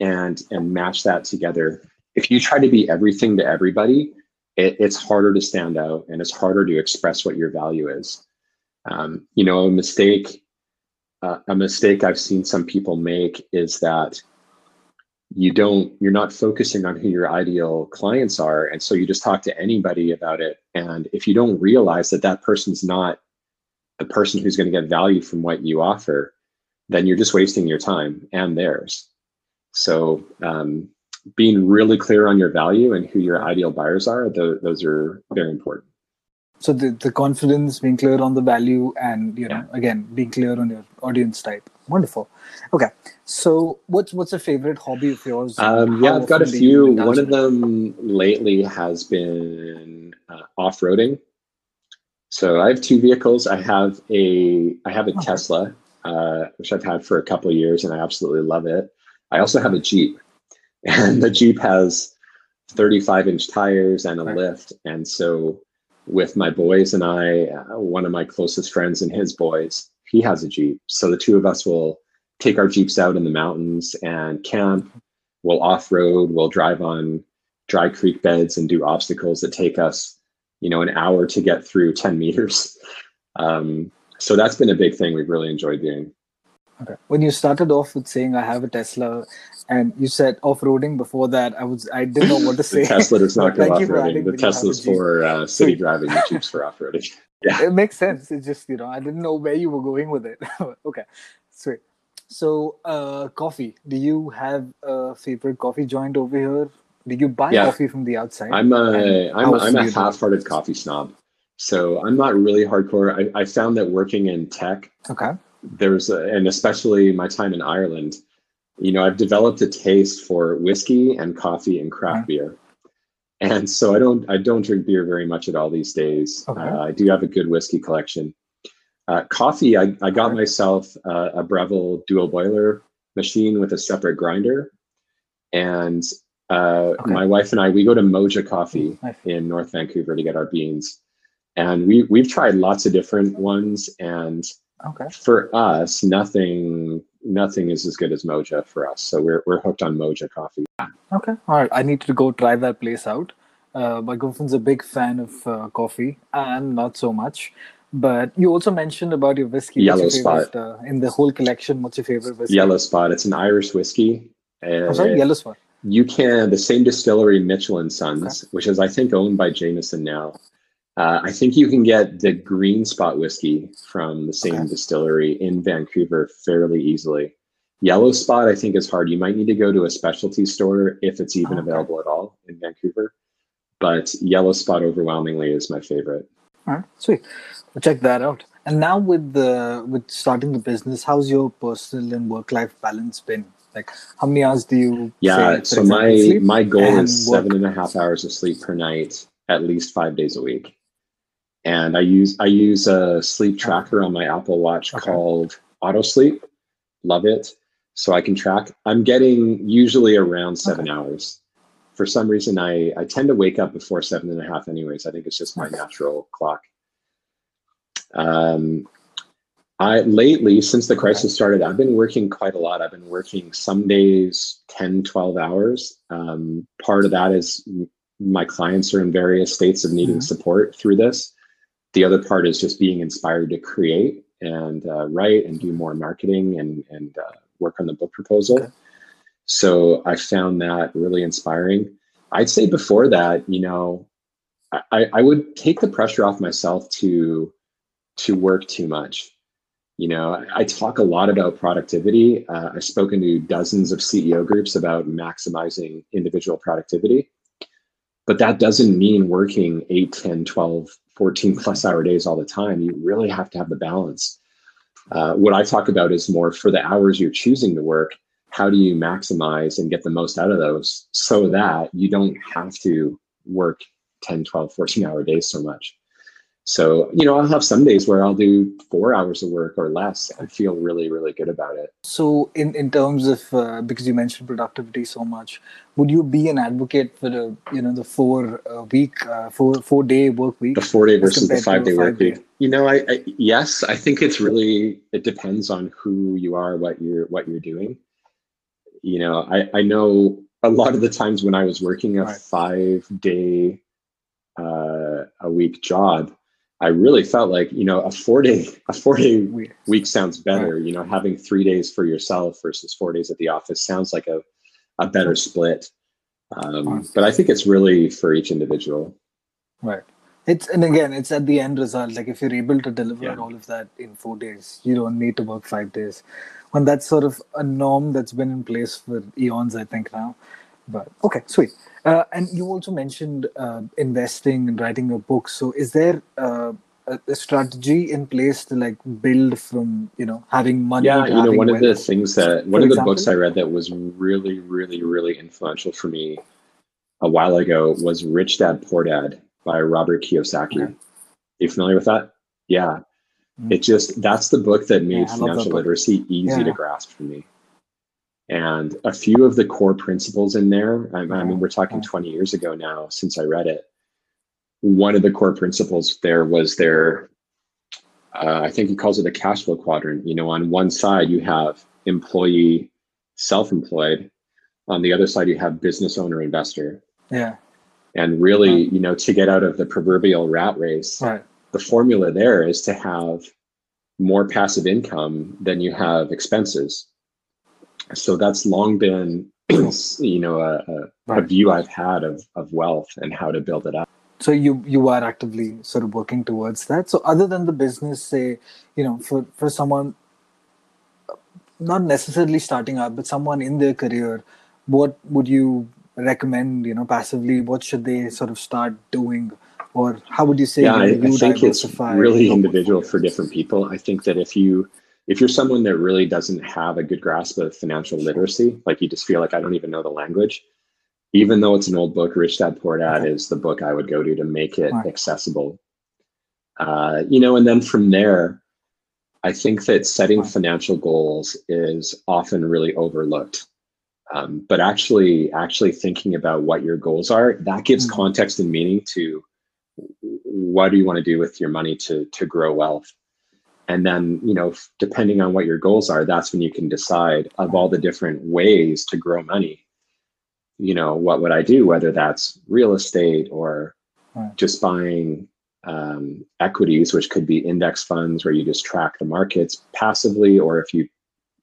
and and match that together. If you try to be everything to everybody it, it's harder to stand out and it's harder to express what your value is. Um, you know a mistake uh, a mistake i've seen some people make is that you don't you're not focusing on who your ideal clients are and so you just talk to anybody about it and if you don't realize that that person's not the person who's going to get value from what you offer then you're just wasting your time and theirs so um, being really clear on your value and who your ideal buyers are th- those are very important So the, the confidence, being clear on the value, and you know, Yeah. again, being clear on your audience type. Wonderful. Okay, so what's what's a favorite hobby of yours? Um, yeah, I've got a often do you few. One of them lately has been uh, off-roading. So I have two vehicles. I have a I have a Okay. Tesla, uh, which I've had for a couple of years, and I absolutely love it. I also have a Jeep, and the Jeep has 35 inch tires and a Right. lift. And so, with my boys and I, uh, one of my closest friends and his boys, he has a Jeep. So the two of us will take our Jeeps out in the mountains and camp. We'll off road. We'll drive on dry creek beds and do obstacles that take us, you know, an hour to get through 10 meters. Um, so that's been a big thing we've really enjoyed doing. Okay. When you started off with saying I have a Tesla, and you said off-roading before that, I was I didn't know what to The say. Tesla does not go off you for adding roading. The Tesla's for uh, city driving, the Jeep's for off roading. Yeah. it makes sense. It's just you know I didn't know where you were going with it. okay, sweet. So uh, coffee. Do you have a favorite coffee joint over here? Do you buy Yeah. coffee from the outside? I'm a I'm, how I'm a do you do half-hearted coffee snob. So I'm not really hardcore. I, I found that working in tech, okay. there's a, and especially my time in Ireland, you know, I've developed a taste for whiskey and coffee and craft Okay. beer. And so I don't I don't drink beer very much at all these days. Okay. Uh, I do have a good whiskey collection. Uh, coffee, I, I got myself uh, a Breville dual boiler machine with a separate grinder. And uh, Okay. my wife and I, we go to Moja Coffee in North Vancouver to get our beans. And we, we've tried lots of different ones. And Okay. for us, nothing nothing is as good as Moja for us. So we're, we're hooked on Moja Coffee. Okay. All right. I need to go try that place out. Uh, my girlfriend's a big fan of uh, coffee, and not so much. But you also mentioned about your whiskey. Yellow your Spot. Uh, in the whole collection, what's your favorite whiskey? Yellow Spot, it's an Irish whiskey. I'm sorry, Yellow Spot. you can the same distillery mitchell and sons which is i think owned by jameson now uh, i think you can get the green spot whiskey from the same Okay. distillery in vancouver fairly easily yellow spot i think is hard you might need to go to a specialty store if it's even okay. available at all in vancouver but yellow spot overwhelmingly is my favorite All right, sweet. Check that out. And now with the with starting the business, how's your personal and work life balance been? Like, how many hours do you? yeah so my my goal is work. seven and a half hours of sleep per night at least five days a week and i use i use a sleep tracker on my apple watch Okay. called auto sleep love it so i can track i'm getting usually around seven hours for some reason i i tend to wake up before seven and a half anyways i think it's just my natural clock um I lately, since the crisis started, I've been working quite a lot. I've been working some days 10, 12 hours. Um, part of that is my clients are in various states of needing mm-hmm. support through this. The other part is just being inspired to create and uh, write and do more marketing and and uh, work on the book proposal. Okay. So I found that really inspiring. I'd say before that, you know, I, I would take the pressure off myself to to work too much. You know, I talk a lot about productivity. Uh, I've spoken to dozens of CEO groups about maximizing individual productivity. But that doesn't mean working 8, 10, 12, 14 plus hour days all the time. You really have to have the balance. Uh, what I talk about is more for the hours you're choosing to work, how do you maximize and get the most out of those so that you don't have to work 10, 12, 14 hour days so much? So, you know, I'll have some days where I'll do four hours of work or less and feel really, really good about it. So, in, in terms of, uh, because you mentioned productivity so much, would you be an advocate for the, you know, the four uh, week, uh, four, four day work week? The four day versus the five day work week. You know, I, I, yes, I think it's really, it depends on who you are, what you're, what you're doing. You know, I, I know a lot of the times when I was working a right. five day uh, a week job, I really felt like you know a four day a four day week sounds better. You know, having three days for yourself versus four days at the office sounds like a a better split. Um, but I think it's really for each individual. Right. It's and again, it's at the end result. Like if you're able to deliver yeah. all of that in four days, you don't need to work five days. And that's sort of a norm that's been in place for eons, I think now. But okay, sweet. Uh, and you also mentioned uh, investing and writing a book. So, is there uh, a, a, strategy in place to like build from you know having money? Yeah, you know, one wealth? of the things that one of the books I read that was really, really, really influential for me a while ago was Rich Dad Poor Dad by Robert Kiyosaki. Okay. Are you familiar with that? Yeah. Mm-hmm. It just that's the book that made yeah, financial literacy easy yeah. to grasp for me and a few of the core principles in there I, I, mean we're talking 20 years ago now since i read it. One of the core principles there was their uh, i think he calls it a cash flow quadrant. You know on one side you have employee self-employed on the other side you have business owner investor. Yeah. And really you know to get out of the proverbial rat race right. the formula there is to have more passive income than you have expenses so that's long been you know a, a, right. a, view i've had of, of wealth and how to build it up. So you you are actively sort of working towards that. So other than the business say you know for for someone not necessarily starting up but someone in their career what would you recommend you know passively? What should they sort of start doing? Or how would you say yeah you know, I, I think it's really individual for different people. I think that if you if you're someone that really doesn't have a good grasp of financial literacy, like you just feel like I don't even know the language, even though it's an old book, Rich Dad Poor Dad okay. is the book I would go to to make it right. accessible. Uh, you know, and then from there, I think that setting right. financial goals is often really overlooked. Um, but actually, actually thinking about what your goals are, that gives mm-hmm. context and meaning to what do you want to do with your money to to grow wealth and then you know depending on what your goals are that's when you can decide of all the different ways to grow money. You know what would i do whether that's real estate or right. just buying um, equities which could be index funds where you just track the markets passively or if you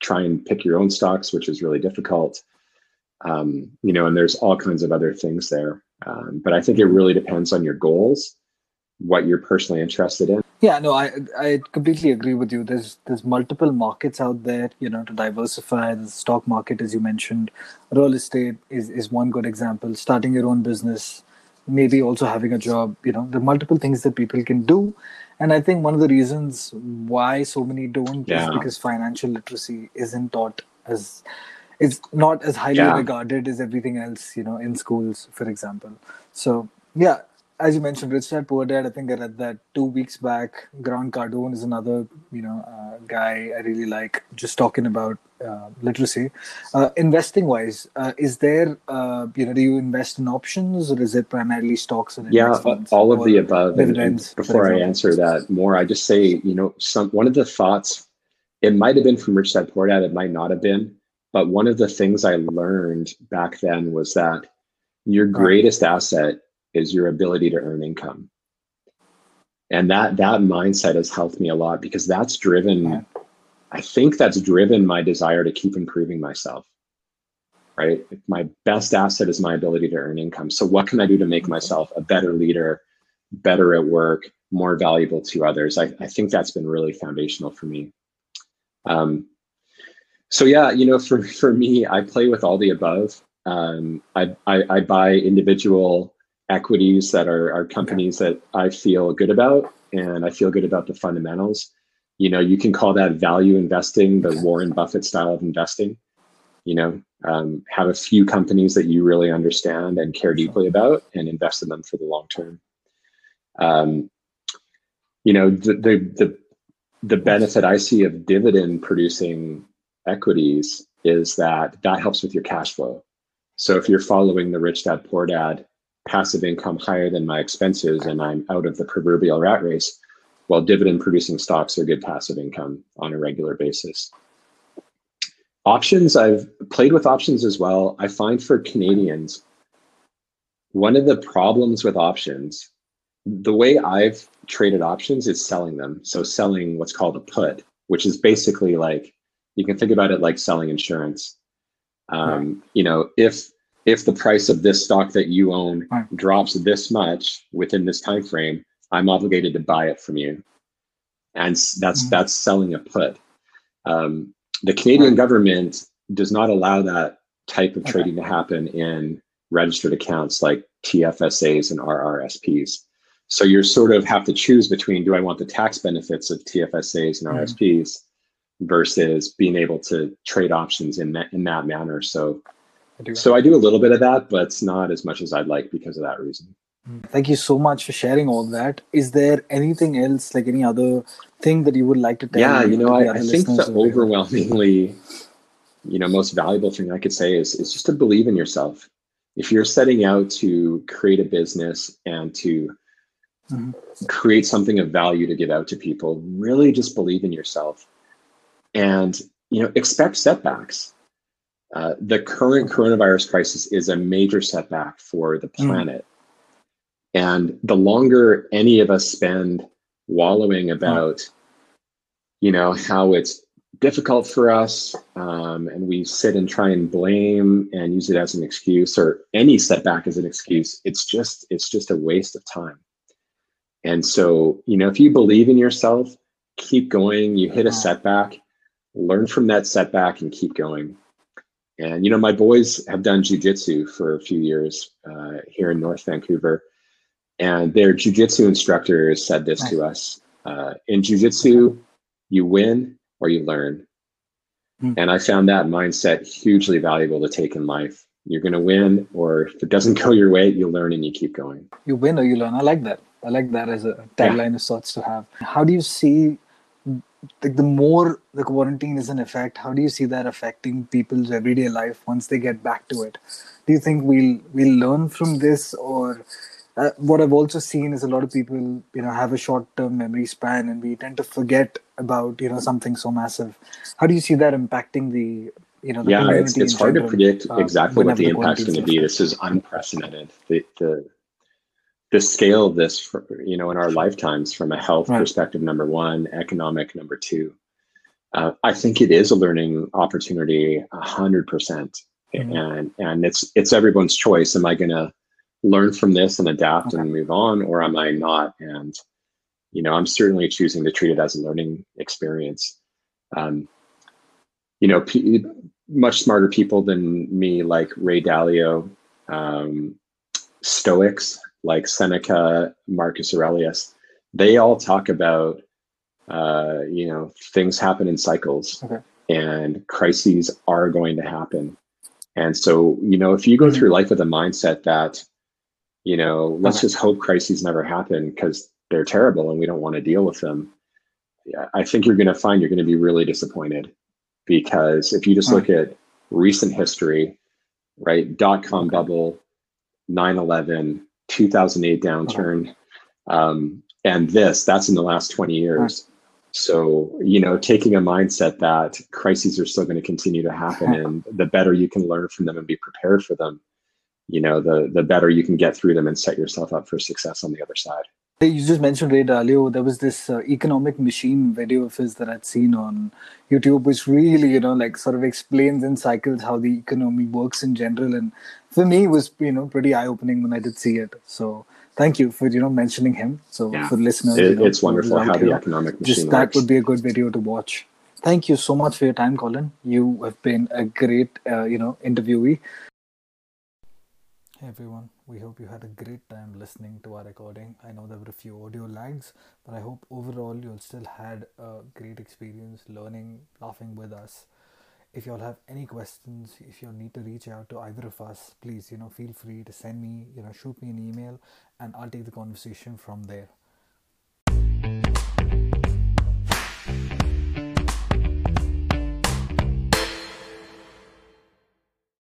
try and pick your own stocks which is really difficult. Um, you know and there's all kinds of other things there. Um, but i think it really depends on your goals what you're personally interested in yeah, no, I I completely agree with you. There's there's multiple markets out there, you know, to diversify. The stock market, as you mentioned, real estate is is one good example. Starting your own business, maybe also having a job. You know, there are multiple things that people can do, and I think one of the reasons why so many don't yeah. is because financial literacy isn't taught as is not as highly yeah. regarded as everything else. You know, in schools, for example. So yeah, as you mentioned, Rich Dad Poor Dad. I think I read that two weeks back. Grant Cardone is another, you know, uh, guy I really like. Just talking about uh, literacy, uh, investing wise, uh, is there, uh, you know, do you invest in options or is it primarily stocks and yeah, all of the above. And, and before I answer that more, I just say, you know, some one of the thoughts. It might have been from Rich Dad Poor Dad. It might not have been, but one of the things I learned back then was that your greatest asset is your ability to earn income. And that that mindset has helped me a lot because that's driven I think that's driven my desire to keep improving myself. Right? My best asset is my ability to earn income. So what can I do to make myself a better leader, better at work, more valuable to others? I, I think that's been really foundational for me. Um, so yeah, you know, for for me, I play with all the above. Um, I, I, I buy individual equities that are, are companies that I feel good about, and I feel good about the fundamentals. You know you can call that value investing the warren buffett style of investing. You know um, have a few companies that you really understand and care deeply about and invest in them for the long term. Um, you know the, the the the benefit i see of dividend producing equities is that that helps with your cash flow. So if you're following the rich dad poor dad passive income higher than my expenses and i'm out of the proverbial rat race while dividend producing stocks are good passive income on a regular basis. Options, I've played with options as well. I find for Canadians, one of the problems with options, the way I've traded options is selling them. So selling what's called a put, which is basically like you can think about it like selling insurance. Um. You know, if if the price of this stock that you own right. drops this much within this time frame, I'm obligated to buy it from you, and that's mm-hmm. that's selling a put. Um, the Canadian right. government does not allow that type of okay. trading to happen in registered accounts like TFSAs and RRSPs. So you sort of have to choose between do I want the tax benefits of TFSAs and mm-hmm. Versus being able to trade options in that in that manner. So I so I do a little bit of that, but it's not as much as I'd like because of that reason. Thank you so much for sharing all that. Is there anything else, like any other thing that you would like to tell? Yeah, you know, I, I think the overwhelmingly, you know, most valuable thing I could say is is just to believe in yourself. If you're setting out to create a business and to mm-hmm. create something of value to give out to people, really just believe in yourself, and you know, expect setbacks. Uh, the current coronavirus crisis is a major setback for the mm. planet. Mm and the longer any of us spend wallowing about, you know, how it's difficult for us, um, and we sit and try and blame and use it as an excuse, or any setback as an excuse, it's just it's just a waste of time. And so, you know, if you believe in yourself, keep going. You hit a setback, learn from that setback, and keep going. And you know, my boys have done jujitsu for a few years uh, here in North Vancouver, and their jujitsu instructor said this to us uh, in jujitsu, you win or you learn. Mm. And I found that mindset hugely valuable to take in life. You're going to win, or if it doesn't go your way, you learn and you keep going. You win or you learn. I like that. I like that as a tagline yeah. of sorts to have. How do you see like the more the quarantine is in effect, how do you see that affecting people's everyday life once they get back to it? Do you think we'll we'll learn from this, or uh, what I've also seen is a lot of people, you know, have a short-term memory span, and we tend to forget about, you know, something so massive. How do you see that impacting the, you know, the yeah, it's, it's hard general, to predict uh, exactly what the impact is going to be. This is unprecedented. The, the the scale of this, for, you know, in our lifetimes, from a health right. perspective, number one, economic, number two. Uh, I think it is a learning opportunity, a hundred percent, mm-hmm. and and it's it's everyone's choice. Am I going to learn from this and adapt okay. and move on, or am I not? And you know, I'm certainly choosing to treat it as a learning experience. Um, you know, p- much smarter people than me, like Ray Dalio, um, Stoics like Seneca, Marcus Aurelius, they all talk about, uh, you know, things happen in cycles, okay. and crises are going to happen. And so, you know, if you go mm-hmm. through life with a mindset that you know let's just hope crises never happen because they're terrible and we don't want to deal with them i think you're going to find you're going to be really disappointed because if you just look at recent history right dot com bubble 9-11 2008 downturn um, and this that's in the last 20 years. So you know taking a mindset that crises are still going to continue to happen and the better you can learn from them and be prepared for them you know, the the better you can get through them and set yourself up for success on the other side. You just mentioned Ray Dalio. There was this uh, economic machine video of his that I'd seen on YouTube, which really, you know, like sort of explains in cycles how the economy works in general. And for me, it was, you know, pretty eye opening when I did see it. So thank you for, you know, mentioning him. So Yeah. for listeners, It- you know, it's wonderful are how the economic machine just that works. would be a good video to watch. Thank you so much for your time, Colin. You have been a great, uh, you know, interviewee. Hey everyone, we hope you had a great time listening to our recording. I know there were a few audio lags, but I hope overall you'll still had a great experience learning, laughing with us. If y'all have any questions, if you need to reach out to either of us, please, you know, feel free to send me, you know, shoot me an email and I'll take the conversation from there.